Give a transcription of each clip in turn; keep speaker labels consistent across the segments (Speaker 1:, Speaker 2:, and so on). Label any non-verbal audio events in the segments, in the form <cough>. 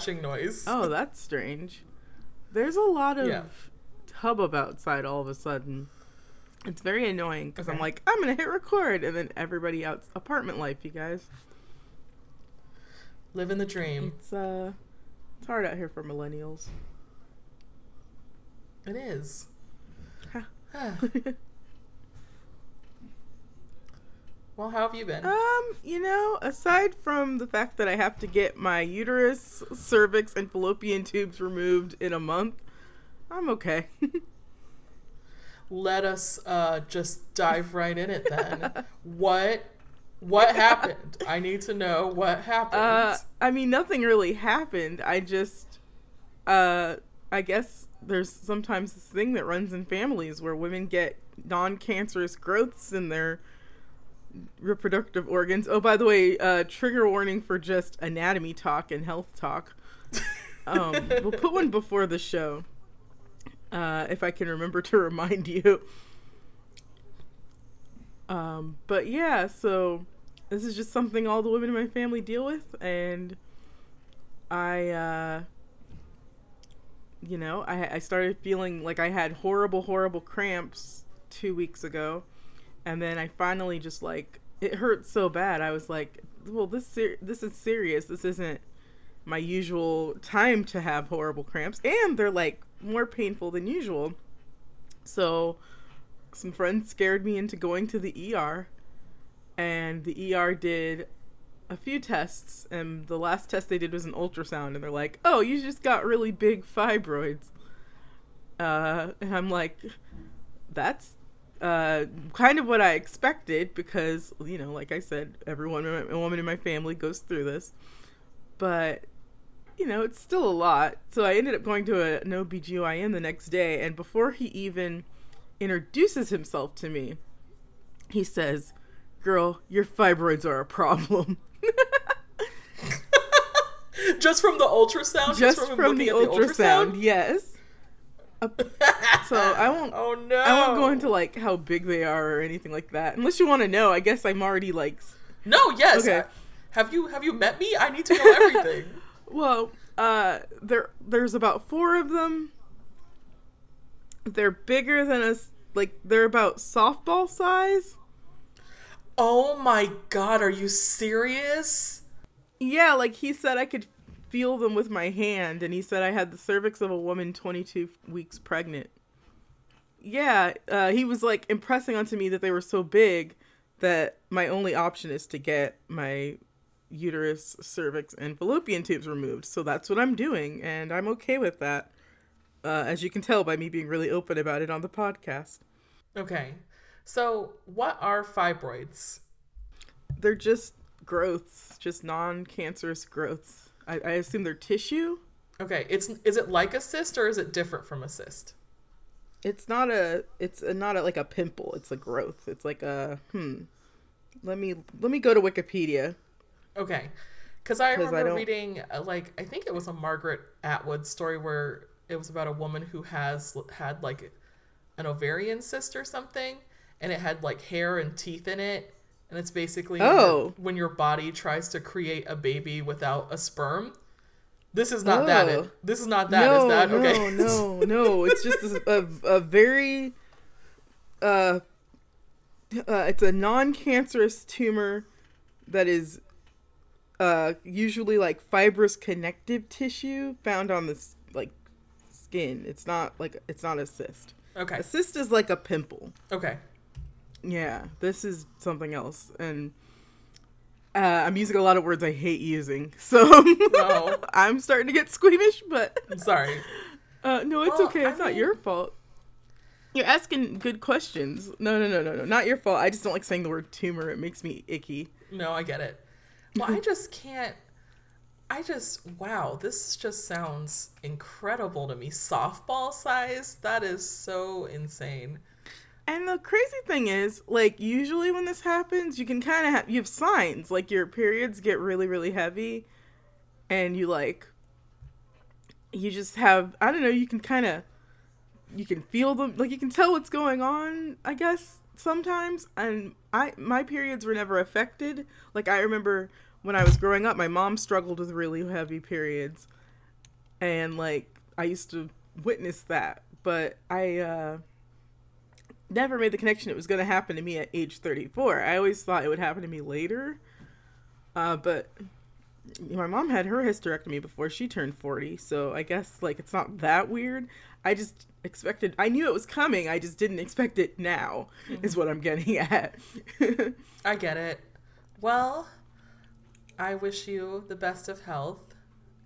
Speaker 1: scratching noise.
Speaker 2: Oh, that's strange. There's a lot of
Speaker 1: Yeah.
Speaker 2: hubbub outside all of a sudden. It's very annoying because I'm like, I'm gonna hit record, and then everybody out apartment life, you guys.
Speaker 1: Living the dream.
Speaker 2: It's uh, it's hard out here for millennials.
Speaker 1: It is. <sighs> <laughs> well, how have you been?
Speaker 2: Um, you know, aside from the fact that I have to get my uterus, cervix, and fallopian tubes removed in a month, I'm okay. <laughs>
Speaker 1: Let us uh, just dive right in it then. what what happened? I need to know what happened.
Speaker 2: Uh, I mean, nothing really happened. I just, uh, I guess there's sometimes this thing that runs in families where women get non-cancerous growths in their reproductive organs. Oh, by the way, uh, trigger warning for just anatomy talk and health talk. <laughs> Um, we'll put one before the show, uh, if I can remember to <laughs> remind you. Um, but yeah, so this is just something all the women in my family deal with, and I, uh, you know, I, I started feeling like I had horrible, horrible cramps two weeks ago, and then I finally just like it hurt so bad. I was like, well, this ser- this is serious. This isn't my usual time to have horrible cramps, and they're like more painful than usual. So, some friends scared me into going to the ER, and the ER did a few tests, and the last test they did was an ultrasound, and they're like, "Oh, you just got really big fibroids." Uh, and I'm like, "That's uh, kind of what I expected because, you know, like I said, everyone, a woman in my family goes through this, but." You know, it's still a lot. So I ended up going to a, an OBGYN the next day, and before he even introduces himself to me, he says, Girl, your fibroids are a problem. <laughs>
Speaker 1: just from the ultrasound?
Speaker 2: Just
Speaker 1: him
Speaker 2: from the
Speaker 1: looking
Speaker 2: ultrasound,
Speaker 1: at
Speaker 2: yes. So I won't <laughs>
Speaker 1: oh no.
Speaker 2: I won't go into like how big they are or anything like that. Unless you want to know, I guess I'm already like
Speaker 1: No, yes.
Speaker 2: Okay.
Speaker 1: Have you have you met me? I need to know everything. <laughs>
Speaker 2: well, uh there there's about 4 of them. They're bigger than us like they're about softball size.
Speaker 1: oh my god, are you serious?
Speaker 2: Yeah, like he said I could feel them with my hand, and he said I had the cervix of a woman 22 weeks pregnant. Yeah, uh, he was like impressing onto me that they were so big that my only option is to get my uterus, cervix, and fallopian tubes removed. So that's what I'm doing, and I'm okay with that. Uh, as you can tell by me being really open about it on the podcast.
Speaker 1: Okay. So, what are fibroids?
Speaker 2: They're just growths, just non cancerous growths. I, I assume they're tissue.
Speaker 1: Okay, it's is it like a cyst or is it different from a cyst?
Speaker 2: It's not a. It's a, not a, like a pimple. It's a growth. It's like a. Hmm. Let me let me go to Wikipedia.
Speaker 1: Okay. Cuz I
Speaker 2: 'Cause I
Speaker 1: remember
Speaker 2: don't-
Speaker 1: reading uh, like I think it was a Margaret Atwood story where it was about a woman who has had like an ovarian cyst or something and it had like hair and teeth in it and it's basically when your-
Speaker 2: Oh.
Speaker 1: when your body tries to create a baby without a sperm. This is not that.
Speaker 2: Oh.
Speaker 1: It, this is not that. Is
Speaker 2: no,
Speaker 1: that okay?
Speaker 2: no, no. <laughs> It's just a, a, a very. Uh, uh, it's a non-cancerous tumor that is uh usually like fibrous connective tissue found on the like skin. It's not like it's not a cyst.
Speaker 1: okay.
Speaker 2: A cyst is like a pimple.
Speaker 1: Okay.
Speaker 2: Yeah, this is something else, and uh, I'm using a lot of words I hate using, <laughs> so
Speaker 1: No. <laughs>
Speaker 2: I'm starting to get squeamish. But
Speaker 1: I'm sorry. <laughs>
Speaker 2: uh, no, it's
Speaker 1: Well,
Speaker 2: okay.
Speaker 1: I
Speaker 2: It's not
Speaker 1: mean-
Speaker 2: your fault. You're asking good questions. No, no, no, no, no, not your fault. I just don't like saying the word tumor. It makes me icky.
Speaker 1: No, I get it. Well, I just can't. I just wow, this just sounds incredible to me. Softball size? That is so insane.
Speaker 2: And the crazy thing is, like, usually when this happens, you can kind of have you have signs like your periods get really, really heavy, and you like, you just have I don't know. You can kind of you can feel them like you can tell what's going on i guess sometimes. And i my periods were never affected. Like i remember when i was growing up my mom struggled with really heavy periods. And like i used to witness that. But i uh never made the connection it was going to happen to me at age 34 i always thought it would happen to me later. Uh but my mom had her hysterectomy before she turned 40 so i guess like it's not that weird. I just expected i knew it was coming i just didn't expect it now mm-hmm. is what i'm getting <laughs> at.
Speaker 1: I get it. Well i wish you the best of health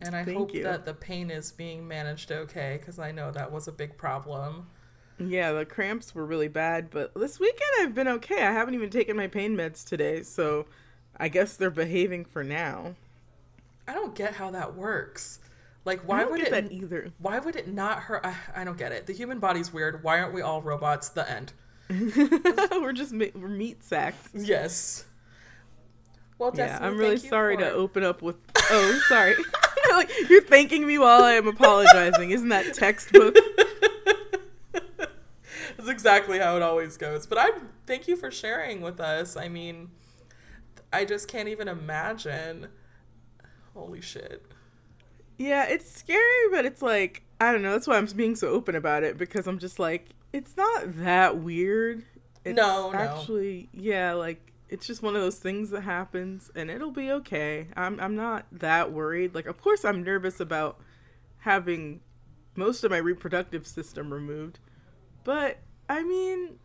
Speaker 1: and i Thank hope you. that the pain is being managed okay because i know that was a big problem
Speaker 2: yeah the cramps were really bad but this weekend i've been okay i haven't even taken my pain meds today so i guess they're behaving for now
Speaker 1: I don't get how that works. Like, why would it either? Why would it not hurt? I, I, don't get it. The human body's weird. Why aren't we all robots? The end. <laughs>
Speaker 2: we're just we're meat sacks.
Speaker 1: Yes.
Speaker 2: Well, Destiny, yeah, I'm really sorry for... to open up with. Oh, sorry. <laughs> like you're thanking me while I am apologizing. Isn't that <laughs> textbook?
Speaker 1: That's exactly how it always goes. But I thank you for sharing with us. I mean, I just can't even imagine Holy shit.
Speaker 2: Yeah, it's scary, but it's like I don't know. That's why I'm being so open about it because I'm just like it's not that weird. It's
Speaker 1: no,
Speaker 2: actually,
Speaker 1: no.
Speaker 2: yeah, like it's just one of those things that happens, and it'll be okay. I'm I'm not that worried. Like, of course, I'm nervous about having most of my reproductive system removed, but I mean,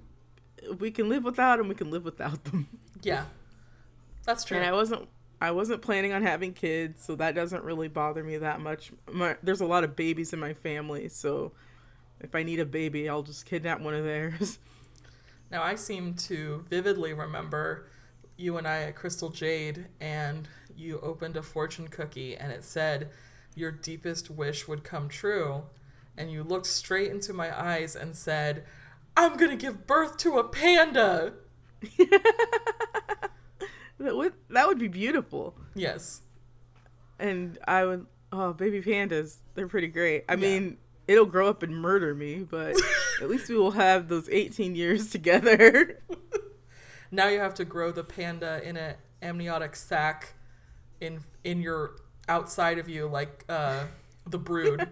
Speaker 2: we can live without them. We can live without them. <laughs>
Speaker 1: Yeah, that's true.
Speaker 2: And I wasn't I wasn't planning on having kids, so that doesn't really bother me that much. My, there's a lot of babies in my family, so if I need a baby, I'll just kidnap one of theirs. <laughs>
Speaker 1: Now, I seem to vividly remember you and I at Crystal Jade, and you opened a fortune cookie, and it said, Your deepest wish would come true. And you looked straight into my eyes and said, I'm to give birth to a panda. <laughs>
Speaker 2: That would that would be beautiful.
Speaker 1: Yes.
Speaker 2: And I would oh baby pandas, they're pretty great. I yeah. mean, it'll grow up and murder me, but <laughs> at least we will have those 18 years together. <laughs>
Speaker 1: now you have to grow the panda in an amniotic sac in in your outside of you like uh the brood.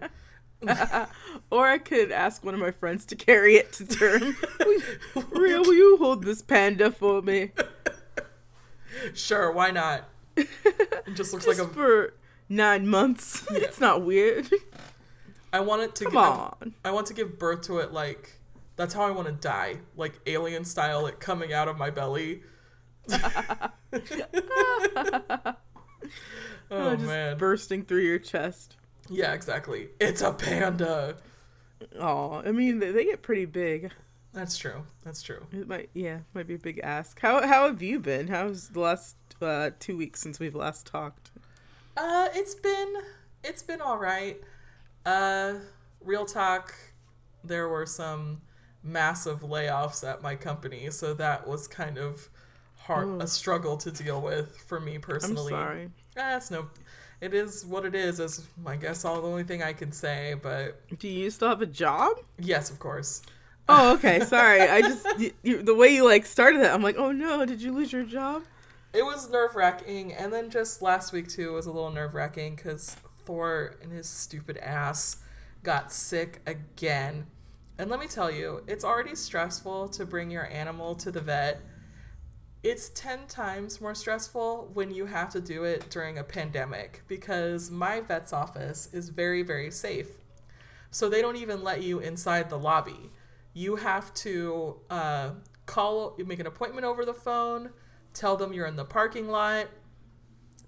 Speaker 2: Or I could ask one of my friends to carry it to term. <laughs> Ria, will you hold this panda for me?
Speaker 1: sure, why not? It <laughs> just looks just like a
Speaker 2: for nine months. <laughs> Yeah. It's not weird.
Speaker 1: I want it to
Speaker 2: come give, on.
Speaker 1: I want to give birth to it like that's how I want to die, like alien style, like coming out of my belly.
Speaker 2: oh, oh man, bursting through your chest.
Speaker 1: Yeah, exactly. It's a panda.
Speaker 2: Oh, I mean they, get pretty big.
Speaker 1: That's true. That's true.
Speaker 2: It might, yeah, might be a big ask. How how have you been? How's the last uh, two weeks since we've last talked?
Speaker 1: Uh, it's been it's been all right. Uh, real talk. There were some massive layoffs at my company, so that was kind of hard, Ooh. a struggle to deal with for me personally.
Speaker 2: I'm sorry.
Speaker 1: That's no. It is what it is. Is I guess all the only thing I can say. But
Speaker 2: do you still have a job?
Speaker 1: Yes, of course.
Speaker 2: Oh, okay. Sorry. I just <laughs> you, the way you like started that. I'm like, oh no, did you lose your job?
Speaker 1: It was nerve wracking, and then just last week too was a little nerve wracking because Thor and his stupid ass got sick again. And let me tell you, it's already stressful to bring your animal to the vet. It's 10 times more stressful when you have to do it during a pandemic because my vet's office is very, very safe. So they don't even let you inside the lobby you have to uh, call, make an appointment over the phone, tell them you're in the parking lot.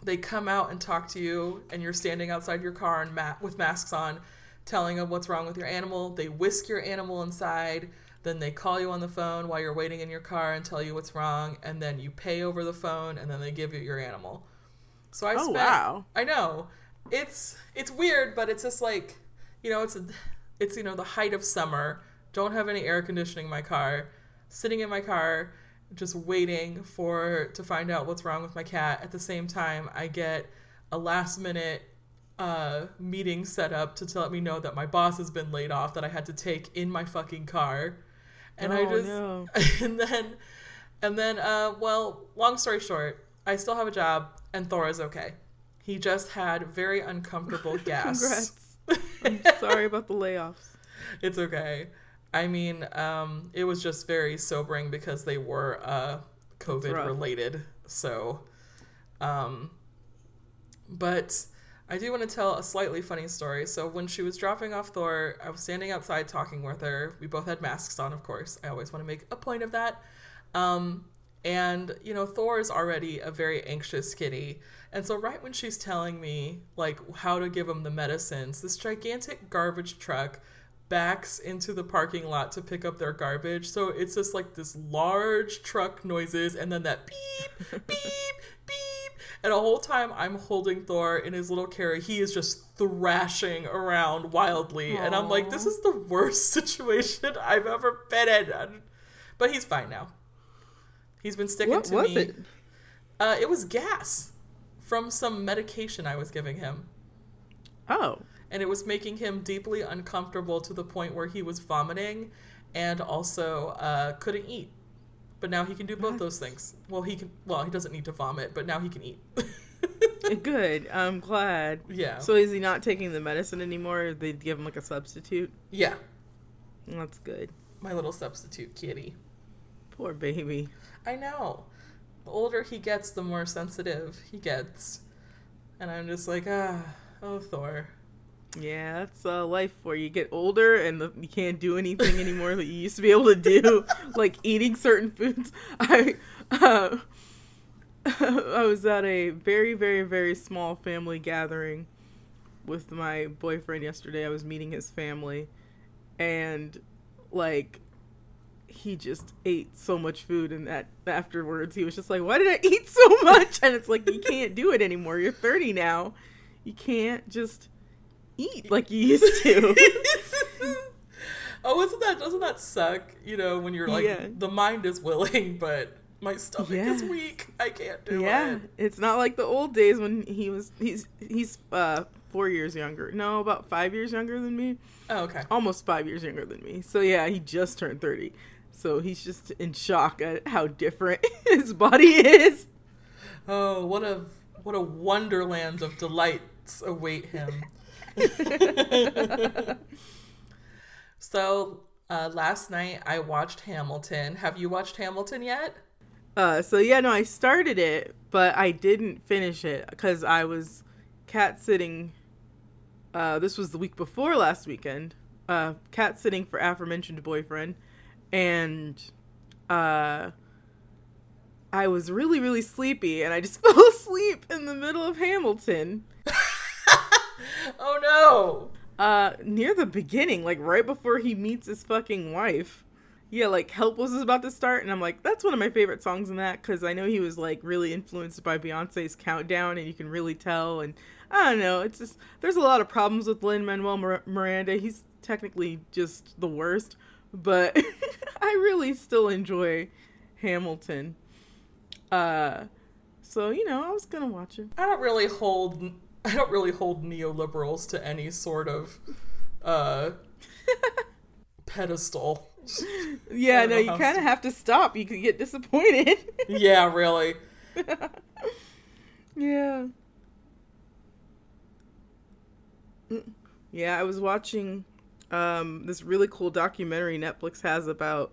Speaker 1: They come out and talk to you, and you're standing outside your car and ma- with masks on, telling them what's wrong with your animal. They whisk your animal inside. Then they call you on the phone while you're waiting in your car and tell you what's wrong, and then you pay over the phone, and then they give you your animal. So I oh, spent. Wow. I know, it's it's weird, but it's just like, you know, it's a, it's you know the height of summer don't have any air conditioning in my car, sitting in my car, just waiting for to find out what's wrong with my cat. At the same time, I get a last minute uh, meeting set up to, to let me know that my boss has been laid off that I had to take in my fucking car. And I
Speaker 2: Oh,
Speaker 1: just
Speaker 2: no. <laughs>
Speaker 1: and then and then uh well, long story short, I still have a job and Thor is okay. He just had very uncomfortable <laughs> gas.
Speaker 2: Congrats. I'm <laughs> sorry about the layoffs.
Speaker 1: It's okay. I mean, um, it was just very sobering because they were uh, COVID related. So, um, but I do want to tell a slightly funny story. So, when she was dropping off Thor, I was standing outside talking with her. We both had masks on, of course. I always want to make a point of that. Um, and, you know, Thor is already a very anxious kitty. And so, right when she's telling me, like, how to give him the medicines, this gigantic garbage truck backs into the parking lot to pick up their garbage. So it's just like this large truck noises and then that beep, beep, beep. And the whole time I'm holding Thor in his little carry, he is just thrashing around wildly. And I'm like, this is the worst <laughs> situation I've ever been in. But he's fine now. He's been sticking
Speaker 2: What
Speaker 1: to
Speaker 2: was
Speaker 1: me.
Speaker 2: it?
Speaker 1: Uh, it was gas from some medication I was giving him
Speaker 2: Oh.
Speaker 1: and it was making him deeply uncomfortable to the point where he was vomiting and also uh, couldn't eat. But now he can do both those things. Well, he can. Well, he doesn't need to vomit, but now he can eat.
Speaker 2: Good. I'm glad.
Speaker 1: yeah.
Speaker 2: So is he not taking the medicine anymore? They give him like a substitute.
Speaker 1: yeah,
Speaker 2: That's good.
Speaker 1: my little substitute kitty.
Speaker 2: Poor baby.
Speaker 1: I know. The older he gets, the more sensitive he gets, and I'm just like, ah, oh Thor.
Speaker 2: Yeah, that's uh, life where you. Get older and the, you can't do anything anymore that you used to be able to do, <laughs> like eating certain foods. I uh, I was at a very, very, very small family gathering with my boyfriend yesterday. I was meeting his family, and like he just ate so much food and that afterwards he was just like why did i eat so much? And it's like you can't do it anymore. You're 30 now. You can't just eat like you used to <laughs>
Speaker 1: oh, isn't that doesn't that suck? You know, when you're like
Speaker 2: Yeah.
Speaker 1: the mind is willing, <laughs> but my stomach is weak. I can't do
Speaker 2: yeah
Speaker 1: it.
Speaker 2: Yeah, it's not like the old days when he was he's he's uh four years younger no about five years younger than me
Speaker 1: Oh, okay.
Speaker 2: almost five years younger than me so yeah he just turned 30 so he's just in shock at how different <laughs> his body is
Speaker 1: Oh, what a what a wonderland of delights await him. <laughs> so uh, last night I watched Hamilton. Have you watched Hamilton yet?
Speaker 2: Uh, so yeah, no, I started it, but I didn't finish it because I was cat sitting. Uh, this was the week before last weekend. Uh, cat sitting for aforementioned boyfriend, and uh, I was really, really sleepy, and I just <laughs> fell asleep in the middle of Hamilton. <laughs>
Speaker 1: Oh no!
Speaker 2: Uh, near the beginning, like right before he meets his fucking wife. Yeah, like Helpless is about to start, and I'm like, that's one of my favorite songs in that because I know he was like really influenced by Beyonce's Countdown, and you can really tell. And I don't know, it's just there's a lot of problems with Lin Manuel Miranda. He's technically just the worst, but <laughs> I really still enjoy Hamilton. Uh, so you know, I was gonna watch it.
Speaker 1: I don't really hold I don't really hold neoliberals to any sort of uh <laughs> pedestal.
Speaker 2: Yeah, no, you kind of have to stop. You could get disappointed. <laughs>
Speaker 1: Yeah, really. <laughs>
Speaker 2: yeah. Mm. Yeah, I was watching um, this really cool documentary Netflix has about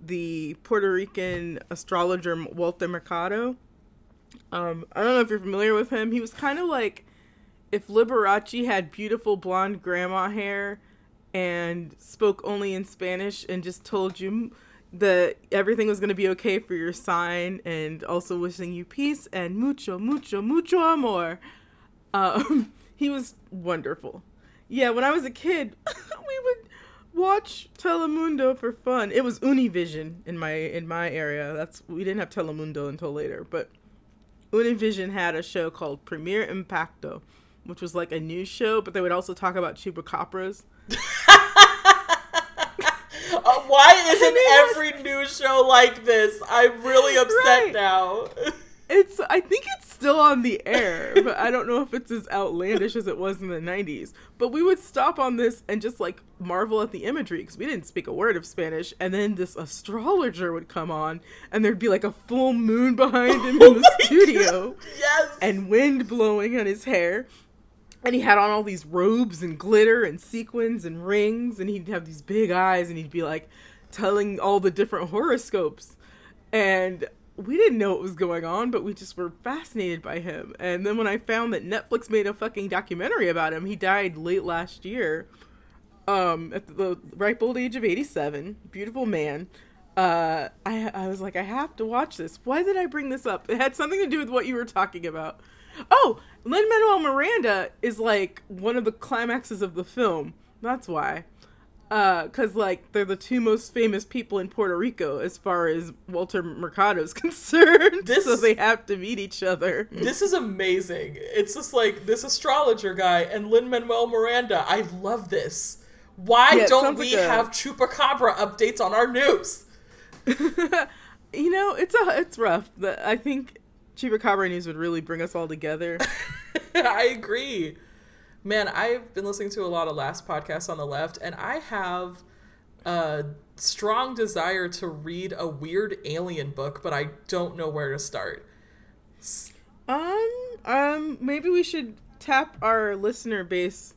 Speaker 2: the Puerto Rican astrologer Walter Mercado. Um, I don't know if you're familiar with him. He was kind of like if Liberace had beautiful blonde grandma hair and spoke only in Spanish and just told you that everything was going to be okay for your sign and also wishing you peace and mucho, mucho, mucho amor. Um, <laughs> he was wonderful. Yeah, when I was a kid, <laughs> we would watch Telemundo for fun. It was Univision in my in my area. That's we didn't have Telemundo until later, but Univision had a show called Primer Impacto, which was like a news show, but they would also talk about chupacabras. <laughs>
Speaker 1: Uh, why isn't every news show like this? I'm really upset
Speaker 2: Right.
Speaker 1: now. <laughs>
Speaker 2: It's I think it's still on the air, but I don't know if it's as outlandish as it was in the 90s. But we would stop on this and just like marvel at the imagery because we didn't speak a word of Spanish. And then this astrologer would come on, and there'd be like a full moon behind him in the <laughs>
Speaker 1: Oh
Speaker 2: studio
Speaker 1: God, Yes.
Speaker 2: and wind blowing on his hair. And he had on all these robes and glitter and sequins and rings, and he'd have these big eyes, and he'd be like telling all the different horoscopes. And we didn't know what was going on, but we just were fascinated by him. And then when I found that Netflix made a fucking documentary about him, he died late last year, um, at the ripe old age of 87. Beautiful man. Uh, I, I was like, I have to watch this. Why did I bring this up? It had something to do with what you were talking about. Oh, Lin Manuel Miranda is like one of the climaxes of the film. That's why. Uh, cause like they're the two most famous people in Puerto Rico as far as Walter Mercado's <laughs> concerned.
Speaker 1: This-
Speaker 2: so they have to meet each other.
Speaker 1: This is amazing. It's just like this astrologer guy and Lin Manuel Miranda. I love this. Why
Speaker 2: Yeah,
Speaker 1: don't we
Speaker 2: like a-
Speaker 1: have Chupacabra updates on our news? <laughs>
Speaker 2: You know, it's a it's rough. I think Chupacabra News would really bring us all together. <laughs>
Speaker 1: I agree. Man, I've been listening to a lot of last podcasts on the left, and I have a strong desire to read a weird alien book, but I don't know where to start.
Speaker 2: Um, um, maybe we should tap our listener base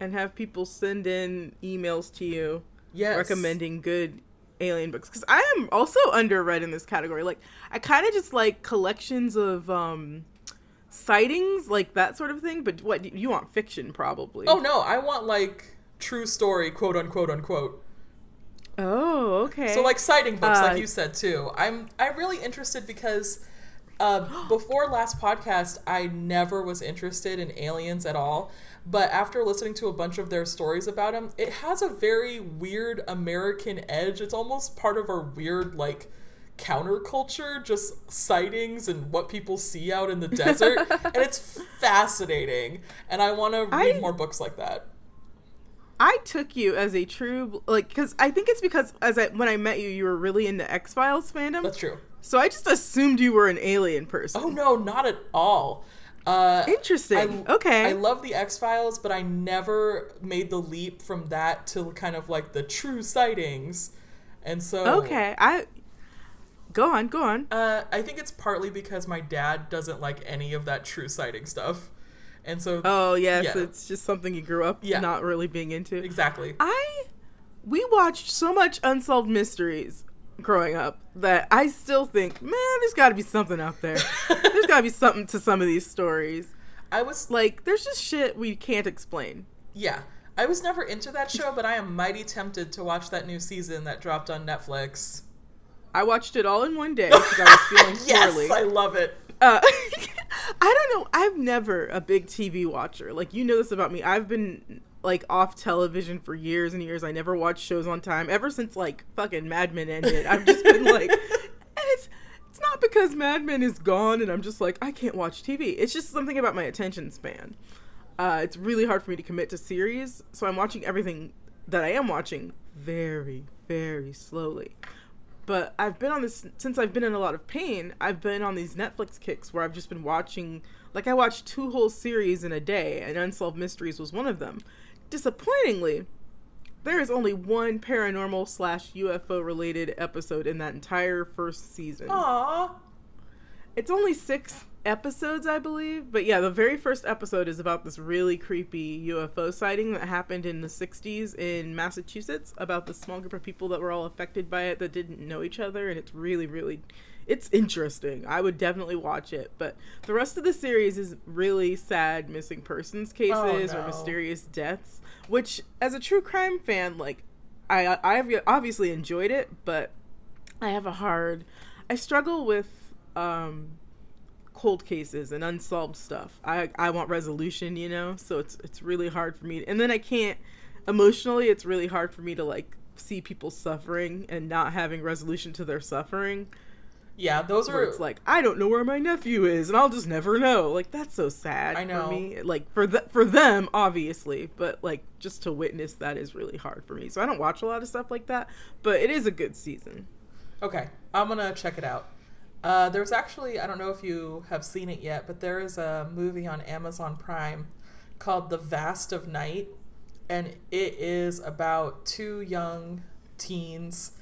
Speaker 2: and have people send in emails to you
Speaker 1: Yes.
Speaker 2: recommending good alien books because I am also underread in this category. Like, I kind of just like collections of um sightings, like that sort of thing. But what you want fiction, probably?
Speaker 1: Oh no, I want like true story, quote unquote unquote.
Speaker 2: oh, okay.
Speaker 1: So like sighting books,
Speaker 2: Uh,
Speaker 1: like you said too. I'm I'm really interested because uh, before last podcast, I never was interested in aliens at all. But after listening to a bunch of their stories about them, it has a very weird American edge. It's almost part of our weird like counterculture, just sightings and what people see out in the desert, <laughs> and it's fascinating. And I want to read
Speaker 2: I-
Speaker 1: more books like that.
Speaker 2: I took you as a true like because I think it's because as I when I met you, you were really into X Files fandom.
Speaker 1: That's true.
Speaker 2: So I just assumed you were an alien person.
Speaker 1: Oh no, not at all. Uh,
Speaker 2: Interesting.
Speaker 1: I,
Speaker 2: okay.
Speaker 1: I love the X Files, but I never made the leap from that to kind of like the true sightings. And so,
Speaker 2: okay. I go on. Go on.
Speaker 1: uh, I think it's partly because my dad doesn't like any of that true sighting stuff. And so,
Speaker 2: Oh yes,
Speaker 1: yeah.
Speaker 2: it's just something you grew up
Speaker 1: Yeah.
Speaker 2: not really being into.
Speaker 1: exactly.
Speaker 2: I we watched so much unsolved mysteries growing up that I still think, man, there's got to be something out there. there's got to be <laughs> something to some of these stories.
Speaker 1: I was,
Speaker 2: Like, there's just shit we can't explain.
Speaker 1: yeah, I was never into that show, but I am mighty tempted to watch that new season that dropped on Netflix.
Speaker 2: I watched it all in one day because I was feeling <laughs>
Speaker 1: yes,
Speaker 2: poorly.
Speaker 1: I love it.
Speaker 2: Uh, <laughs> I don't know. I'm never a big TV watcher. Like you know this about me. I've been like off television for years and years. I never watched shows on time ever since like fucking Mad Men ended. I've just been like, <laughs> and it's it's not because Mad Men is gone and I'm just like I can't watch TV. It's just something about my attention span. Uh, it's really hard for me to commit to series, so I'm watching everything that I am watching very, very slowly. But I've been on this since I've been in a lot of pain. I've been on these Netflix kicks where I've just been watching, like I watched two whole series in a day, and Unsolved Mysteries was one of them. Disappointingly, there is only one paranormal slash UFO related episode in that entire first season.
Speaker 1: Aww.
Speaker 2: It's only six episodes, I believe. But yeah, the very first episode is about this really creepy UFO sighting that happened in the 60s in Massachusetts about the small group of people that were all affected by it that didn't know each other. And it's really, really. It's interesting. I would definitely watch it. But the rest of the series is really sad missing persons cases or
Speaker 1: no.
Speaker 2: mysterious deaths, which, as a true crime fan, like, I, I've obviously enjoyed it, but I have a hard. I struggle with um, cold cases and unsolved stuff. I I want resolution, you know. So it's it's really hard for me. And then I can't emotionally. It's really hard for me to like see people suffering and not having resolution to their suffering.
Speaker 1: Yeah, those are
Speaker 2: it's like I don't know where my nephew is, and I'll just never know. Like that's so sad
Speaker 1: I know.
Speaker 2: for me. Like for the, for them, obviously, but like just to witness that is really hard for me. So I don't watch a lot of stuff like that. But it is a good season.
Speaker 1: Okay, I'm gonna check it out. Uh, there's actually, I don't know if you have seen it yet, but there is a movie on Amazon Prime called The Vast of Night. And it is about two young teens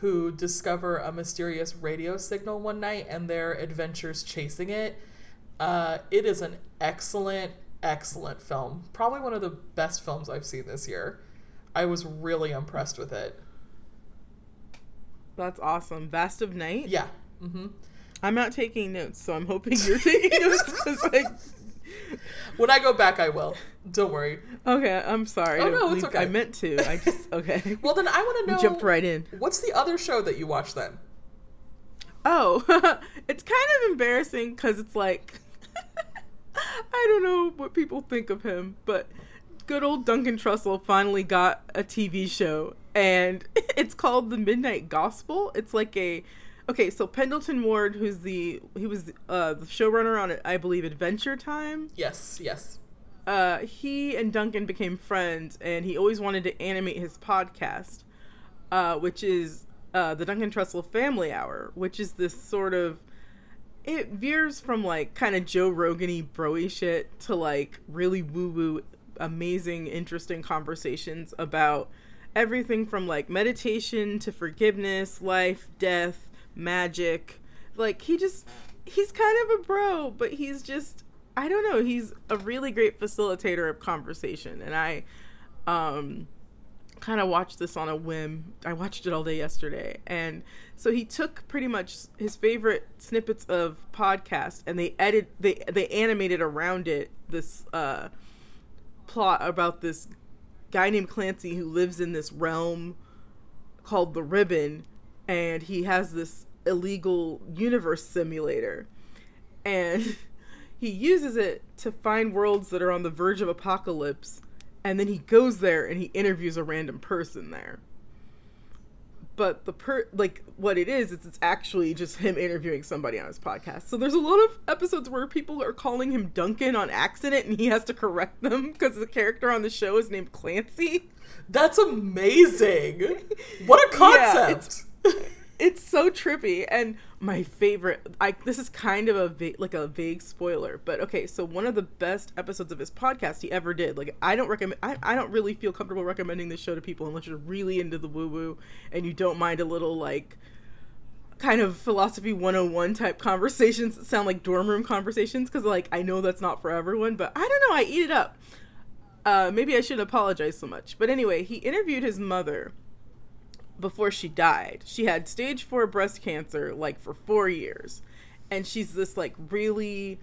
Speaker 1: who discover a mysterious radio signal one night and their adventures chasing it. Uh, it is an excellent, excellent film. Probably one of the best films I've seen this year. I was really impressed with it.
Speaker 2: That's awesome. Vast of Night?
Speaker 1: Yeah. Mm-hmm.
Speaker 2: I'm not taking notes, so I'm hoping you're taking <laughs> notes. Like...
Speaker 1: When I go back, I will. Don't worry.
Speaker 2: Okay, I'm sorry.
Speaker 1: Oh no, it's okay.
Speaker 2: I meant to. I just <laughs> okay.
Speaker 1: well, then I want to know.
Speaker 2: We jumped right in.
Speaker 1: What's the other show that you watched then?
Speaker 2: Oh, <laughs> it's kind of embarrassing because it's like <laughs> I don't know what people think of him, but good old Duncan Trussell finally got a TV show, and it's called The Midnight Gospel. It's like a okay, so Pendleton Ward, who's the he was uh, the showrunner on I believe Adventure Time.
Speaker 1: Yes, yes.
Speaker 2: Uh, he and Duncan became friends, and he always wanted to animate his podcast, uh, which is uh, the Duncan Trussell Family Hour, which is this sort of it veers from like kind of Joe Rogany broy shit to like really woo woo, amazing, interesting conversations about everything from like meditation to forgiveness, life, death, magic. Like he just he's kind of a bro, but he's just I don't know, he's a really great facilitator of conversation and I um kind of watched this on a whim. I watched it all day yesterday. And so he took pretty much his favorite snippets of podcast and they edit they they animated around it this uh plot about this guy named Clancy who lives in this realm called the Ribbon and he has this illegal universe simulator and <laughs> he uses it to find worlds that are on the verge of apocalypse and then he goes there and he interviews a random person there. But the per like what it is is it's actually just him interviewing somebody on his podcast. So there's a lot of episodes where people are calling him duncan on accident and he has to correct them <laughs> because the character on the show is named clancy.
Speaker 1: That's amazing. What a <laughs> concept.
Speaker 2: yeah, <laughs> it's so trippy. And my favorite i this is kind of a va- like a vague spoiler but okay so one of the best episodes of his podcast he ever did like i don't recommend i, I don't really feel comfortable recommending this show to people unless you're really into the woo woo and you don't mind a little like kind of philosophy 101 type conversations that sound like dorm room conversations because like i know that's not for everyone but i don't know i eat it up. Uh, maybe i shouldn't apologize so much. But anyway he interviewed his mother before she died. She had stage four breast cancer like for four years. And she's this like really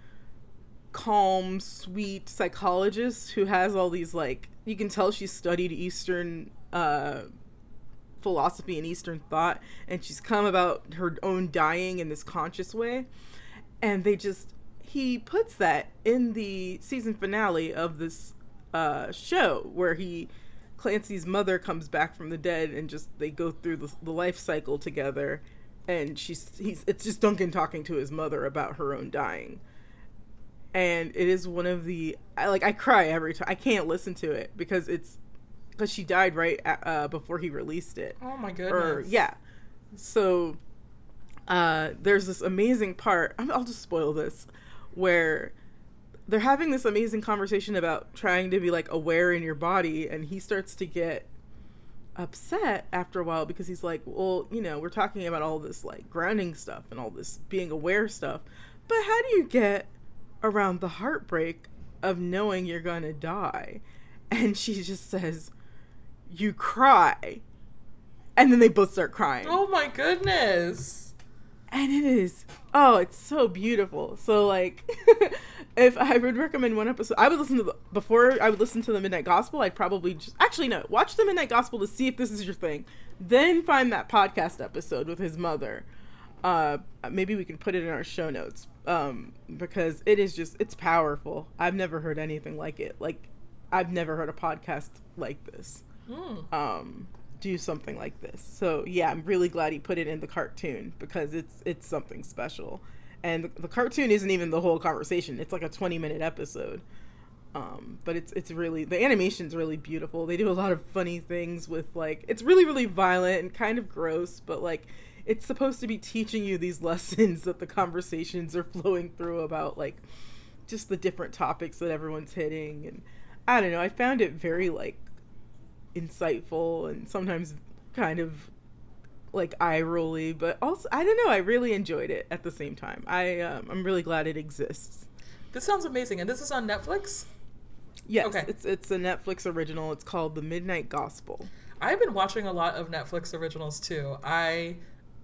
Speaker 2: calm, sweet psychologist who has all these like you can tell she studied Eastern uh philosophy and Eastern thought and she's come about her own dying in this conscious way. And they just he puts that in the season finale of this uh show where he Clancy's mother comes back from the dead and just they go through the, the life cycle together and she's he's it's just Duncan talking to his mother about her own dying. And it is one of the I, like I cry every time. I can't listen to it because it's because she died right at, uh, before he released it.
Speaker 1: Oh my goodness.
Speaker 2: Or, yeah. So uh, there's this amazing part. I'll just spoil this where they're having this amazing conversation about trying to be like aware in your body and he starts to get upset after a while because he's like well you know we're talking about all this like grounding stuff and all this being aware stuff but how do you get around the heartbreak of knowing you're gonna die? And she just says you cry. And then they both start crying.
Speaker 1: Oh my goodness.
Speaker 2: And it is oh it's so beautiful. So like <laughs> if I would recommend one episode, I would listen to the before I would listen to the Midnight Gospel. I'd probably just actually no, watch the Midnight Gospel to see if this is your thing. Then find that podcast episode with his mother. Uh, maybe we can put it in our show notes um, because it is just it's powerful. I've never heard anything like it. Like I've never heard a podcast like this. Hmm. Um, do something like this. So yeah, I'm really glad he put it in the cartoon because it's it's something special and the, the, cartoon isn't even the whole conversation. It's like a 20 minute episode. Um, but it's it's really the animation's really beautiful. They do a lot of funny things with like it's really really violent and kind of gross, but like it's supposed to be teaching you these <laughs> lessons that the conversations are flowing through about like just the different topics that everyone's hitting and I don't know, I found it very like insightful and sometimes kind of like eye rolly, but also I don't know. I really enjoyed it at the same time. I um, I'm really glad it exists.
Speaker 1: This sounds amazing, and this is on Netflix.
Speaker 2: Yes,
Speaker 1: Okay.
Speaker 2: it's it's a Netflix original. It's called The Midnight Gospel.
Speaker 1: I've been watching a lot of Netflix originals too. I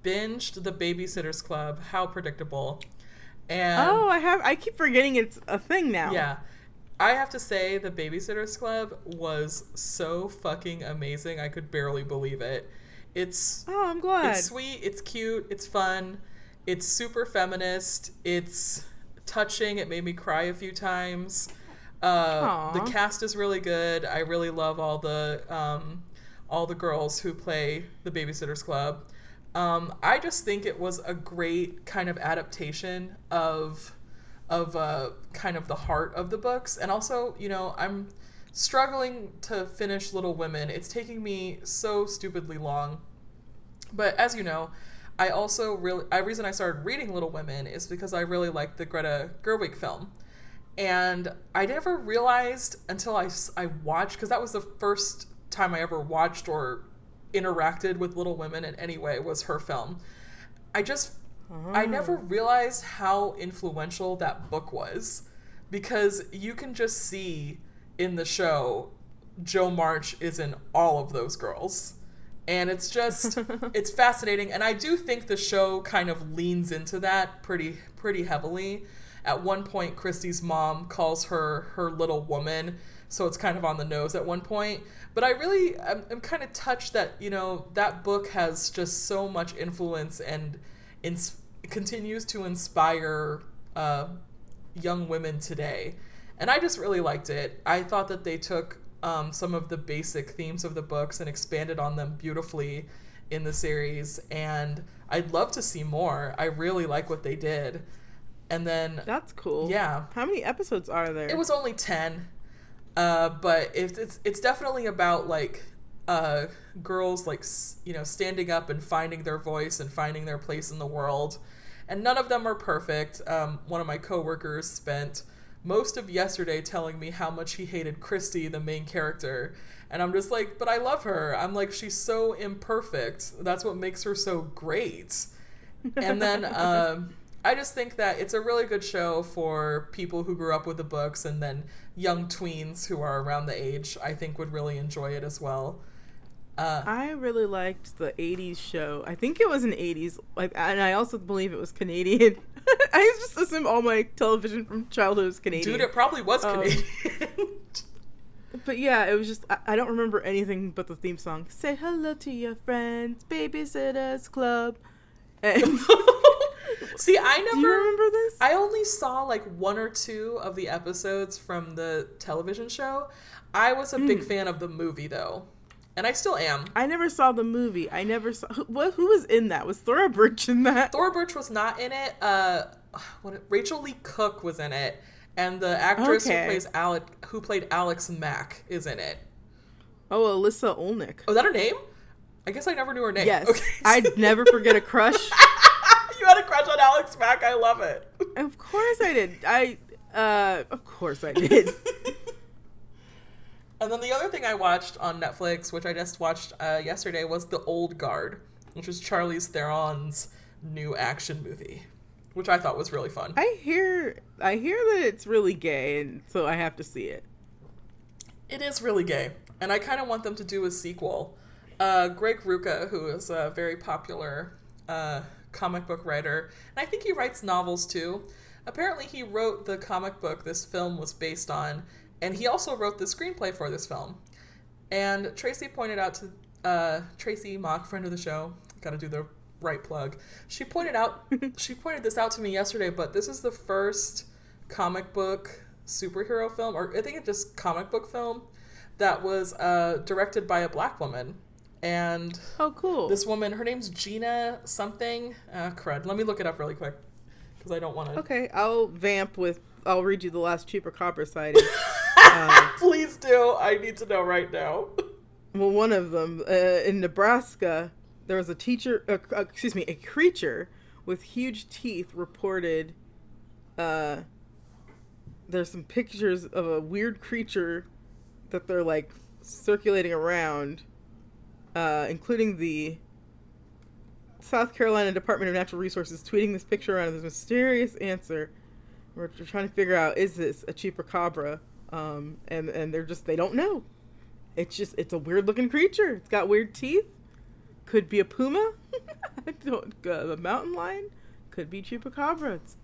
Speaker 1: binged The Babysitter's Club. How predictable! And
Speaker 2: oh, I have. I keep forgetting it's a thing now.
Speaker 1: yeah, I have to say The Babysitter's Club was so fucking amazing. I could barely believe it. It's
Speaker 2: Oh, I'm glad.
Speaker 1: It's sweet, it's cute, it's fun, it's super feminist, it's touching, it made me cry a few times. Uh, the cast is really good. I really love all the um, all the girls who play the Babysitters Club. Um, I just think it was a great kind of adaptation of of uh, kind of the heart of the books, and also, you know, I'm struggling to finish Little Women. It's taking me so stupidly long. But as you know, I also really I reason I started reading Little Women is because I really liked the Greta Gerwig film. And I never realized until I, I watched because that was the first time I ever watched or interacted with Little Women in any way was her film. I just I mm. never realized how influential that book was because you can just see in the show Jo March is in all of those girls. And it's just <laughs> it's fascinating and I do think the show kind of leans into that pretty pretty heavily. At one point Kristy's mom calls her her little woman, so it's kind of on the nose at one point. But I really I'm, I'm kind of touched that, you know, that book has just so much influence and ins- continues to inspire uh, young women today. And I just really liked it. I thought that they took um, some of the basic themes of the books and expanded on them beautifully in the series. And I'd love to see more. I really like what they did. And then,
Speaker 2: That's cool.
Speaker 1: yeah,
Speaker 2: How many episodes are there?
Speaker 1: it was only 10 uh, but it's, it's it's definitely about like uh, girls like you know standing up and finding their voice and finding their place in the world and none of them are perfect um, one of my coworkers spent most of yesterday telling me how much he hated kristy the main character and i'm just like but i love her i'm like she's so imperfect that's what makes her so great and then <laughs> um, I just think that it's a really good show for people who grew up with the books and then young tweens who are around the age. I think would really enjoy it as well. Uh,
Speaker 2: I really liked the '80s show. I think it was an '80s, like, and I also believe it was Canadian. <laughs> <laughs> I just assume all my television from childhood was Canadian.
Speaker 1: dude, it probably was
Speaker 2: Um,
Speaker 1: Canadian. <laughs>
Speaker 2: But yeah, it was just I, I don't remember anything but the theme song. Say hello to your friends, Babysitters Club. And, <laughs>
Speaker 1: See, I
Speaker 2: do you
Speaker 1: never.
Speaker 2: remember this?
Speaker 1: I only saw like one or two of the episodes from the television show. I was a
Speaker 2: Hmm.
Speaker 1: big fan of the movie though, and I still am.
Speaker 2: I never saw the movie. I never saw who, what, who was in that. Was Thora Birch in that?
Speaker 1: Thora Birch was not in it. Uh, what? Rachael Leigh Cook was in it, and the actress
Speaker 2: Okay.
Speaker 1: who plays Alec, who played Alex Mack, is in it.
Speaker 2: Oh, Larisa Oleynik.
Speaker 1: Oh, is that her name? I guess I never knew her name.
Speaker 2: Yes,
Speaker 1: Okay. <laughs>
Speaker 2: I'd never forget a crush. <laughs>
Speaker 1: you had a crush on Alex Mack. I love it.
Speaker 2: of course I did. I uh, of course I did. <laughs>
Speaker 1: And then the other thing I watched on Netflix, which I just watched uh, yesterday, was The Old Guard, which is Charlize Theron's new action movie, which I thought was really fun.
Speaker 2: I hear I hear that it's really gay, and so I have to see it.
Speaker 1: It is really gay, and I kind of want them to do a sequel. Uh, Greg Rucka, who is a very popular uh, comic book writer, and I think he writes novels too. Apparently, he wrote the comic book this film was based on, and he also wrote the screenplay for this film. And Tracy pointed out to uh, Tracy Mock, friend of the show, got to do the right plug. She pointed out <laughs> she pointed this out to me yesterday, but this is the first comic book superhero film, or I think it's just comic book film that was uh, directed by a black woman. And
Speaker 2: Oh, cool.
Speaker 1: this woman, her name's Gina something. Uh, crud. Let me look it up really quick because I don't want to.
Speaker 2: okay, I'll vamp with. I'll read you the last chupacabra sighting. Uh, <laughs>
Speaker 1: Please do. I need to know right now.
Speaker 2: well, one of them uh, in Nebraska, there was a teacher, uh, uh, excuse me, a creature with huge teeth reported. Uh, there's some pictures of a weird creature that they're like circulating around, uh, including the South Carolina Department of Natural Resources tweeting this picture around this mysterious answer. We're trying to figure out is this a chupacabra? Um, and and they're just they don't know. It's just it's a weird looking creature. It's got weird teeth. Could be a puma. <laughs> I don't. Uh, a mountain lion. Could be chupacabra. It's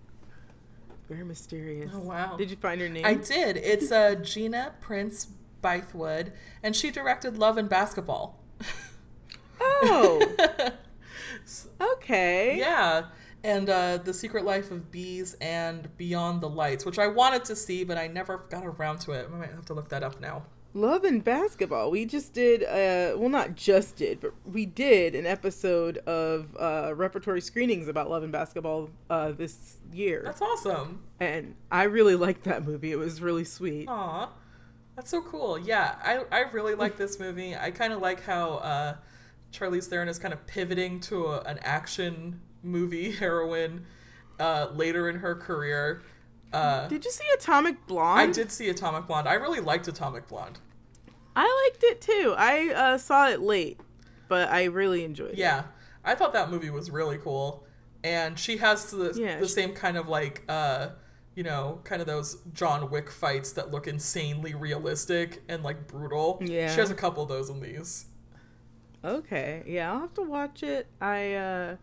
Speaker 2: very mysterious.
Speaker 1: Oh wow!
Speaker 2: Did you find her name?
Speaker 1: I did. It's uh, Gina Prince Bythewood, and she directed Love and Basketball. <laughs>
Speaker 2: Oh. <laughs> okay.
Speaker 1: Yeah. And uh, The Secret Life of Bees and Beyond the Lights, which I wanted to see, but I never got around to it. I might have to look that up now.
Speaker 2: Love and basketball. We just did, uh, well, not just did, but we did an episode of uh, repertory screenings about Love and Basketball uh, this year.
Speaker 1: That's awesome.
Speaker 2: And I really liked that movie. It was really sweet.
Speaker 1: Aw. That's so cool. Yeah, I, I really like this movie. I kind of like how uh, Charlize Theron is kind of pivoting to a, an action movie <laughs> heroine uh, later in her career. Uh,
Speaker 2: did you see Atomic Blonde?
Speaker 1: I did see Atomic Blonde. I really liked Atomic Blonde.
Speaker 2: I liked it too. I uh, saw it late, but I really enjoyed it.
Speaker 1: Yeah, I thought that movie was really cool, and she has the,
Speaker 2: Yeah,
Speaker 1: the
Speaker 2: she-
Speaker 1: same kind of like, uh, you know, kind of those John Wick fights that look insanely realistic and like brutal.
Speaker 2: Yeah.
Speaker 1: she has a couple of those in these.
Speaker 2: Okay, yeah, I'll have to watch it. I uh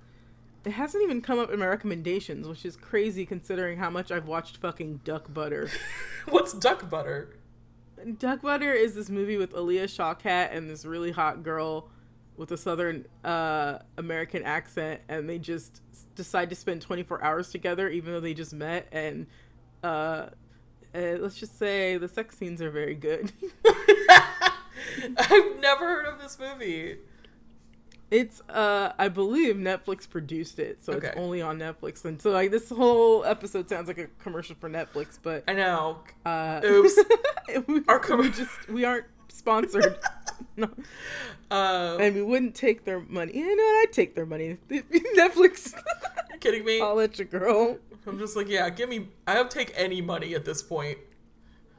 Speaker 2: it hasn't even come up in my recommendations, which is crazy considering how much I've watched fucking Duck Butter. <laughs>
Speaker 1: What's duck butter?
Speaker 2: Duck Butter is this movie with Alia Shawkat and this really hot girl with a southern uh American accent and they just decide to spend 24 hours together even though they just met and uh, uh let's just say the sex scenes are very good. <laughs> <laughs>
Speaker 1: I've never heard of this movie.
Speaker 2: It's uh I believe Netflix produced it, so
Speaker 1: Okay.
Speaker 2: it's only on Netflix. And so like this whole episode sounds like a commercial for Netflix, but
Speaker 1: I know.
Speaker 2: uh
Speaker 1: Oops. <laughs>
Speaker 2: we,
Speaker 1: Our com-
Speaker 2: we just we aren't sponsored. <laughs> no.
Speaker 1: Uh,
Speaker 2: And we wouldn't take their money. You know what? I'd take their money. <laughs> Netflix.
Speaker 1: you kidding me?
Speaker 2: I'll let you girl.
Speaker 1: I'm just like, yeah, give me. I'll take any money at this point.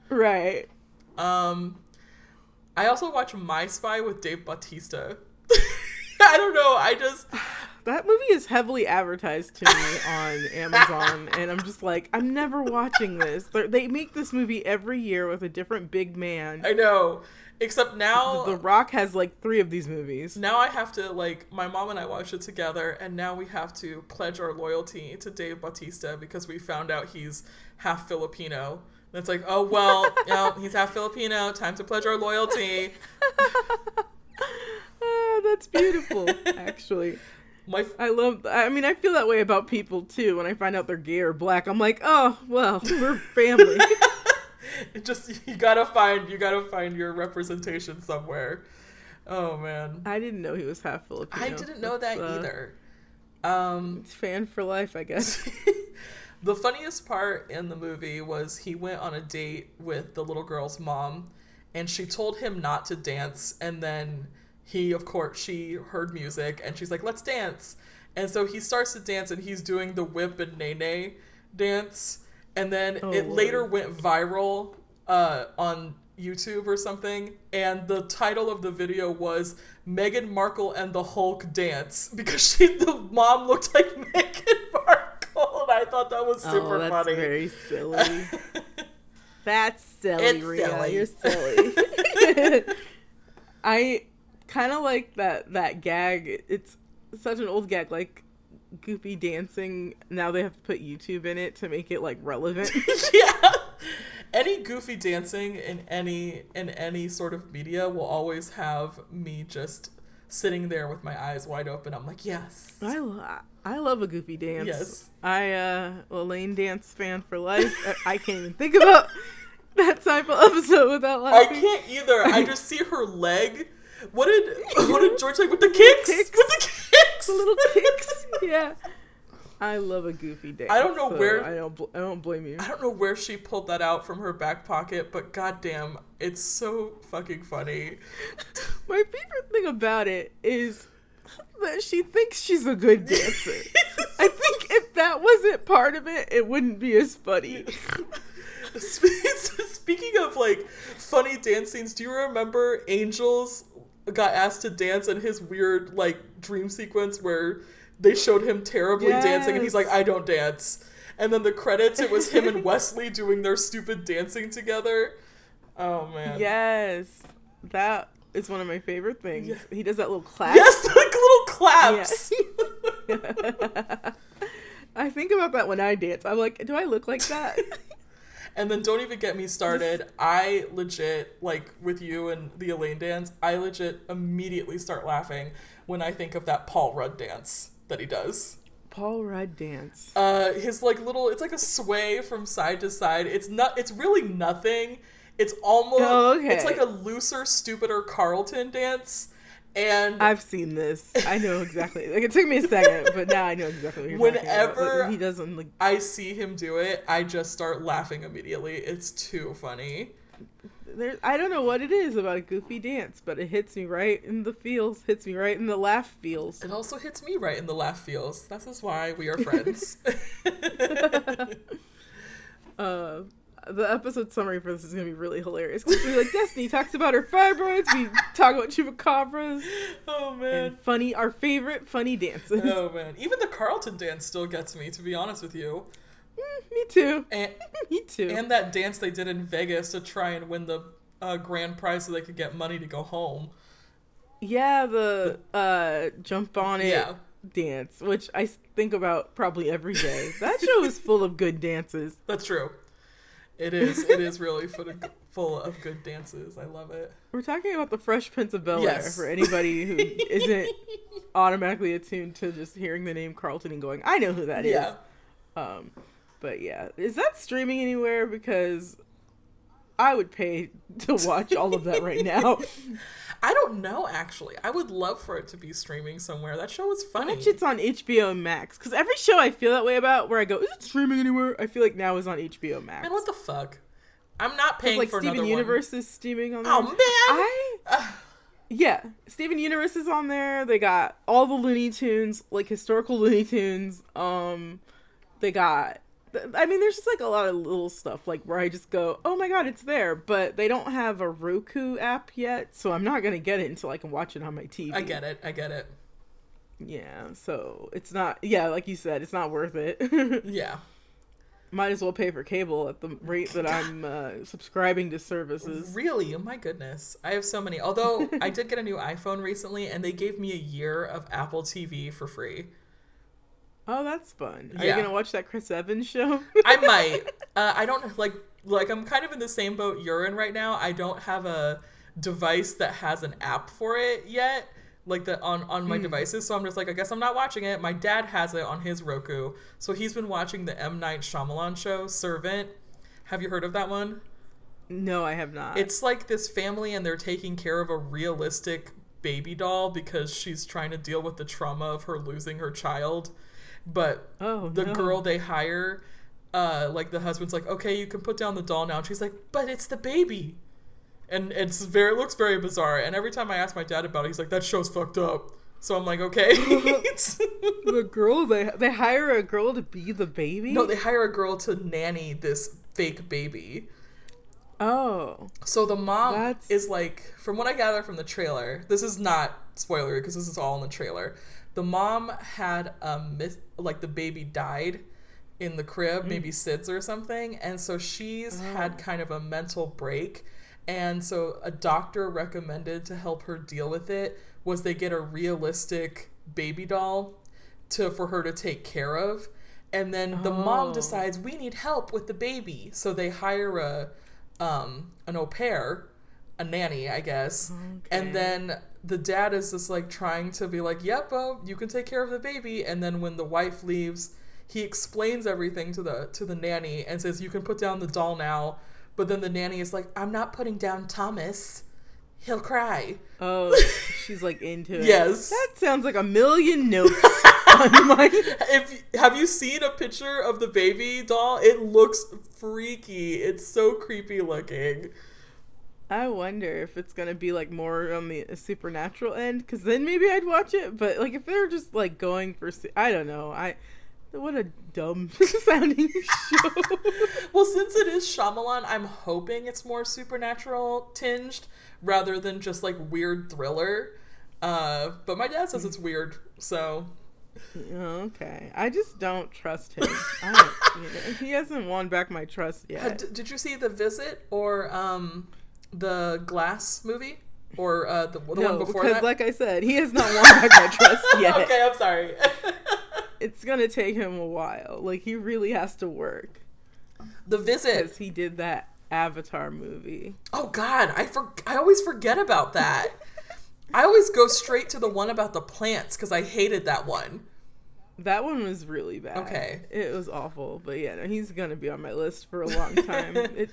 Speaker 2: Right.
Speaker 1: Um, I also watch My Spy with Dave Bautista. <laughs> I don't know. I just <sighs>
Speaker 2: That movie is heavily advertised to me <laughs> on Amazon, and I'm just like, I'm never watching this. They're, they make this movie every year with a different big man.
Speaker 1: I know. Except now,
Speaker 2: The Rock has like three of these movies.
Speaker 1: now I have to like my mom and I watched it together, and now we have to pledge our loyalty to Dave Bautista because we found out he's half Filipino. And it's like, oh well, <laughs> you know, he's half Filipino. Time to pledge our loyalty.
Speaker 2: That's beautiful, <laughs> actually.
Speaker 1: My
Speaker 2: I love. I mean, I feel that way about people too. When I find out they're gay or black, I'm like, oh well, we're family. <laughs>
Speaker 1: it just you gotta find you gotta find your representation somewhere. Oh man,
Speaker 2: I didn't know he was half Filipino.
Speaker 1: I didn't know that
Speaker 2: uh,
Speaker 1: either. Um,
Speaker 2: It's fan for life, I guess. <laughs>
Speaker 1: the funniest part in the movie was he went on a date with the little girl's mom, and she told him not to dance, and then he, of course, she heard music, and she's like, "Let's dance," and so he starts to dance, and he's doing the whip and nae nae dance, and then
Speaker 2: Oh,
Speaker 1: it
Speaker 2: Lord.
Speaker 1: later went viral uh, on YouTube or something, and the title of the video was Meghan Markle and the Hulk dance <laughs> because she the mom looked like <laughs> Meghan Markle, and I thought that was super
Speaker 2: oh, that's
Speaker 1: funny.
Speaker 2: very <laughs> silly. That's silly,
Speaker 1: It's
Speaker 2: Rhea.
Speaker 1: silly.
Speaker 2: You're silly. I kind of like that that gag. It's such an old gag, like Goopy dancing. Now they have to put YouTube in it to make it like relevant. <laughs>
Speaker 1: yeah. Any goofy dancing in any in any sort of media will always have me just sitting there with my eyes wide open. I'm like, yes.
Speaker 2: I, lo- I love a goofy dance.
Speaker 1: Yes.
Speaker 2: I uh Elaine dance fan for life. I, I can't even think about <laughs> that type of episode without laughing.
Speaker 1: I can't either. I just see her leg. What did <laughs> what did George say with the kicks?
Speaker 2: Kicks.
Speaker 1: With the kicks.
Speaker 2: the little kicks. <laughs> Yeah. I love a goofy dance.
Speaker 1: I don't know
Speaker 2: so
Speaker 1: where-
Speaker 2: I don't. bl- I don't blame you.
Speaker 1: I don't know where she pulled that out from her back pocket, but goddamn, it's so fucking funny. <laughs>
Speaker 2: My favorite thing about it is that she thinks she's a good dancer. I think if that wasn't part of it, it wouldn't be as funny.
Speaker 1: Speaking of like funny dance scenes, do you remember Angels got asked to dance in his weird like dream sequence where they showed him terribly dancing and he's like, I don't dance. And then the credits, it was him and <laughs> Wesley doing their stupid dancing together. Oh man.
Speaker 2: Yes. That is one of my favorite things.
Speaker 1: Yeah.
Speaker 2: He does that little clap.
Speaker 1: Yes, <laughs> like little claps. <laughs>
Speaker 2: I think about that when I dance. I'm like, do I look like that?
Speaker 1: And then don't even get me started. I legit, like with you and the Elaine dance, I legit immediately start laughing when I think of that Paul Rudd dance that he does.
Speaker 2: Paul Rudd dance.
Speaker 1: Uh his like little it's like a sway from side to side. It's not it's really nothing. It's almost
Speaker 2: Oh, okay.
Speaker 1: it's like a looser, stupider Carlton dance. And
Speaker 2: I've seen this. I know exactly. Like it took me a second, but now I know exactly what you're talking about.
Speaker 1: Whenever-
Speaker 2: Like, he doesn't like.
Speaker 1: I see him do it, I just start laughing immediately. It's too funny.
Speaker 2: There, I don't know what it is about a goofy dance, but it hits me right in the feels. Hits me right in the laugh feels.
Speaker 1: It also hits me right in the laugh feels. This is why we are friends. <laughs> <laughs>
Speaker 2: Uh, the episode summary for this is gonna be really hilarious because we like Destiny talks about her fibroids. We talk about chupacabras <laughs>
Speaker 1: oh man.
Speaker 2: and funny, our favorite funny dances.
Speaker 1: Oh man. Even the Carlton dance still gets me, to be honest with you.
Speaker 2: Mm, me too.
Speaker 1: And <laughs>
Speaker 2: Me too.
Speaker 1: and that dance they did in Vegas to try and win the uh, grand prize so they could get money to go home.
Speaker 2: yeah, the uh, jump on it
Speaker 1: Yeah.
Speaker 2: dance, which I think about probably every day. That show is full of good dances.
Speaker 1: That's true. It is. It is really full of, full of good dances. I love it.
Speaker 2: We're talking about the Fresh Prince of Bel Air
Speaker 1: Yes.
Speaker 2: for anybody who <laughs> isn't automatically attuned to just hearing the name Carlton and going, I know who that is.
Speaker 1: yeah.
Speaker 2: Um, but yeah, is that streaming anywhere? Because I would pay to watch all of that right now. <laughs>
Speaker 1: I don't know actually. I would love for it to be streaming somewhere. That show was funny.
Speaker 2: Watch it's on HBO Max. Because every show I feel that way about, where I go, is it streaming anywhere? I feel like now is on HBO Max.
Speaker 1: Man, what the fuck? I'm not paying
Speaker 2: like
Speaker 1: for
Speaker 2: Steven
Speaker 1: another
Speaker 2: Universe is streaming on there.
Speaker 1: one. Oh man.
Speaker 2: I yeah, Steven Universe is on there. They got all the Looney Tunes, like historical Looney Tunes. Um, they got. I mean, there's just like a lot of little stuff like where I just go, oh my god, it's there. But they don't have a Roku app yet, so I'm not gonna get it until I can watch it on my TV.
Speaker 1: I get it. I get it.
Speaker 2: Yeah, so it's not. Yeah, like you said, it's not worth it. <laughs>
Speaker 1: Yeah.
Speaker 2: Might as well pay for cable at the rate that I'm uh, subscribing to services.
Speaker 1: Really? Oh my goodness. I have so many. Although I did get a new iPhone recently and they gave me a year of Apple TV for free.
Speaker 2: Oh, that's fun. Are
Speaker 1: Yeah.
Speaker 2: you gonna watch that Chris Evans show?
Speaker 1: I might. <laughs> Uh, I don't like like I'm kind of in the same boat you're in right now. I don't have a device that has an app for it yet, like the on on my devices. So I'm just like, I guess I'm not watching it. My dad has it on his Roku, so he's been watching the M Night Shyamalan show, Servant. Have you heard of that one?
Speaker 2: no, I have not.
Speaker 1: It's like this family and they're taking care of a realistic baby doll because she's trying to deal with the trauma of her losing her child. But
Speaker 2: Oh,
Speaker 1: the
Speaker 2: no.
Speaker 1: girl they hire, uh, like the husband's like, okay, you can put down the doll now. And she's like, but it's the baby. And it's very, it looks very bizarre. And every time I ask my dad about it, he's like, that show's fucked up. So I'm like, okay. <laughs>
Speaker 2: the girl they they hire a girl to be the baby.
Speaker 1: no, they hire a girl to nanny this fake baby.
Speaker 2: oh,
Speaker 1: So the mom
Speaker 2: That's-
Speaker 1: is like, from what I gather from the trailer, this is not spoilery because this is all in the trailer. The mom had a myth, like the baby died in the crib, maybe SIDS or something, and so she's had kind of a mental break. And so a doctor recommended to help her deal with it was they get a realistic baby doll to for her to take care of. And then the mom
Speaker 2: Oh.
Speaker 1: decides we need help with the baby. So they hire a um an au pair, a nanny, I guess.
Speaker 2: Okay.
Speaker 1: And then the dad is just like trying to be like, "Yep, well, you can take care of the baby." And then when the wife leaves, he explains everything to the to the nanny and says, "You can put down the doll now." But then the nanny is like, "I'm not putting down Thomas. He'll cry."
Speaker 2: oh, <laughs> she's like into it.
Speaker 1: Yes.
Speaker 2: that sounds like a million notes <laughs> on my. <laughs>
Speaker 1: If have you seen a picture of the baby doll? It looks freaky. It's so creepy looking.
Speaker 2: I wonder if it's gonna be like more on the supernatural end, because then maybe I'd watch it. But like if they're just like going for, su- I don't know. I what a dumb <laughs> sounding show.
Speaker 1: Well, since it is Shyamalan, I'm hoping it's more supernatural tinged rather than just like weird thriller. Uh, but my dad says it's weird, so
Speaker 2: okay, I just don't trust him. I <laughs> don't, you know, he hasn't won back my trust yet.
Speaker 1: Did you see The Visit or um, the Glass movie or uh, the, the
Speaker 2: no,
Speaker 1: one before
Speaker 2: because
Speaker 1: that?
Speaker 2: like I said, he has not won back my trust <laughs> yet.
Speaker 1: okay, I'm sorry. <laughs>
Speaker 2: It's gonna take him a while. Like he really has to work
Speaker 1: the Visit.
Speaker 2: because he did that Avatar movie.
Speaker 1: Oh God, I for- I always forget about that. I always go straight to the one about the plants because I hated that one.
Speaker 2: That one was really bad.
Speaker 1: Okay.
Speaker 2: It was awful, but yeah, no, he's gonna be on my list for a long <laughs> time. it,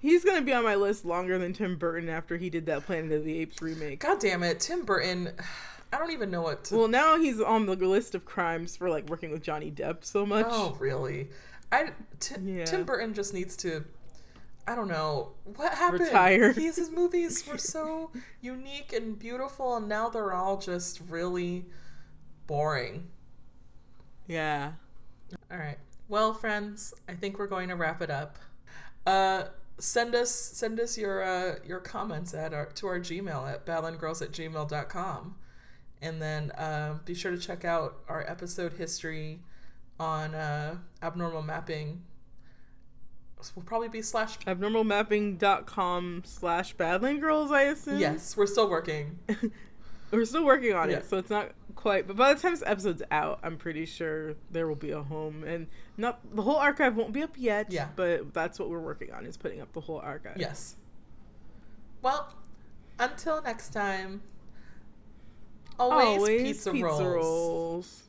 Speaker 2: he's gonna be on my list longer than Tim Burton after he did that Planet of the Apes remake.
Speaker 1: God damn it, Tim Burton. <sighs> I don't even know what to.
Speaker 2: Well, now he's on the list of crimes for like working with Johnny Depp so much.
Speaker 1: oh, really? I
Speaker 2: Yeah.
Speaker 1: Tim Burton just needs to. I don't know what happened.
Speaker 2: Retire.
Speaker 1: He's, his movies <laughs> were so unique and beautiful, and now they're all just really boring.
Speaker 2: Yeah.
Speaker 1: All right. Well, friends, I think we're going to wrap it up. Uh, send us send us your uh, your comments at our to our Gmail at ballandgirls at gmail.com. And then uh, be sure to check out our episode history on uh, abnormal mapping. Will probably be slash.
Speaker 2: Abnormalmapping.com slash Badland Girls, I assume.
Speaker 1: Yes, we're still working. <laughs>
Speaker 2: We're still working on
Speaker 1: Yeah.
Speaker 2: it, so it's not quite. But by the time this episode's out, I'm pretty sure there will be a home, and not the whole archive won't be up yet.
Speaker 1: Yeah.
Speaker 2: but that's what we're working on is putting up the whole archive.
Speaker 1: Yes. Well, until next time. Always,
Speaker 2: Always
Speaker 1: pizza,
Speaker 2: pizza
Speaker 1: rolls.
Speaker 2: rolls.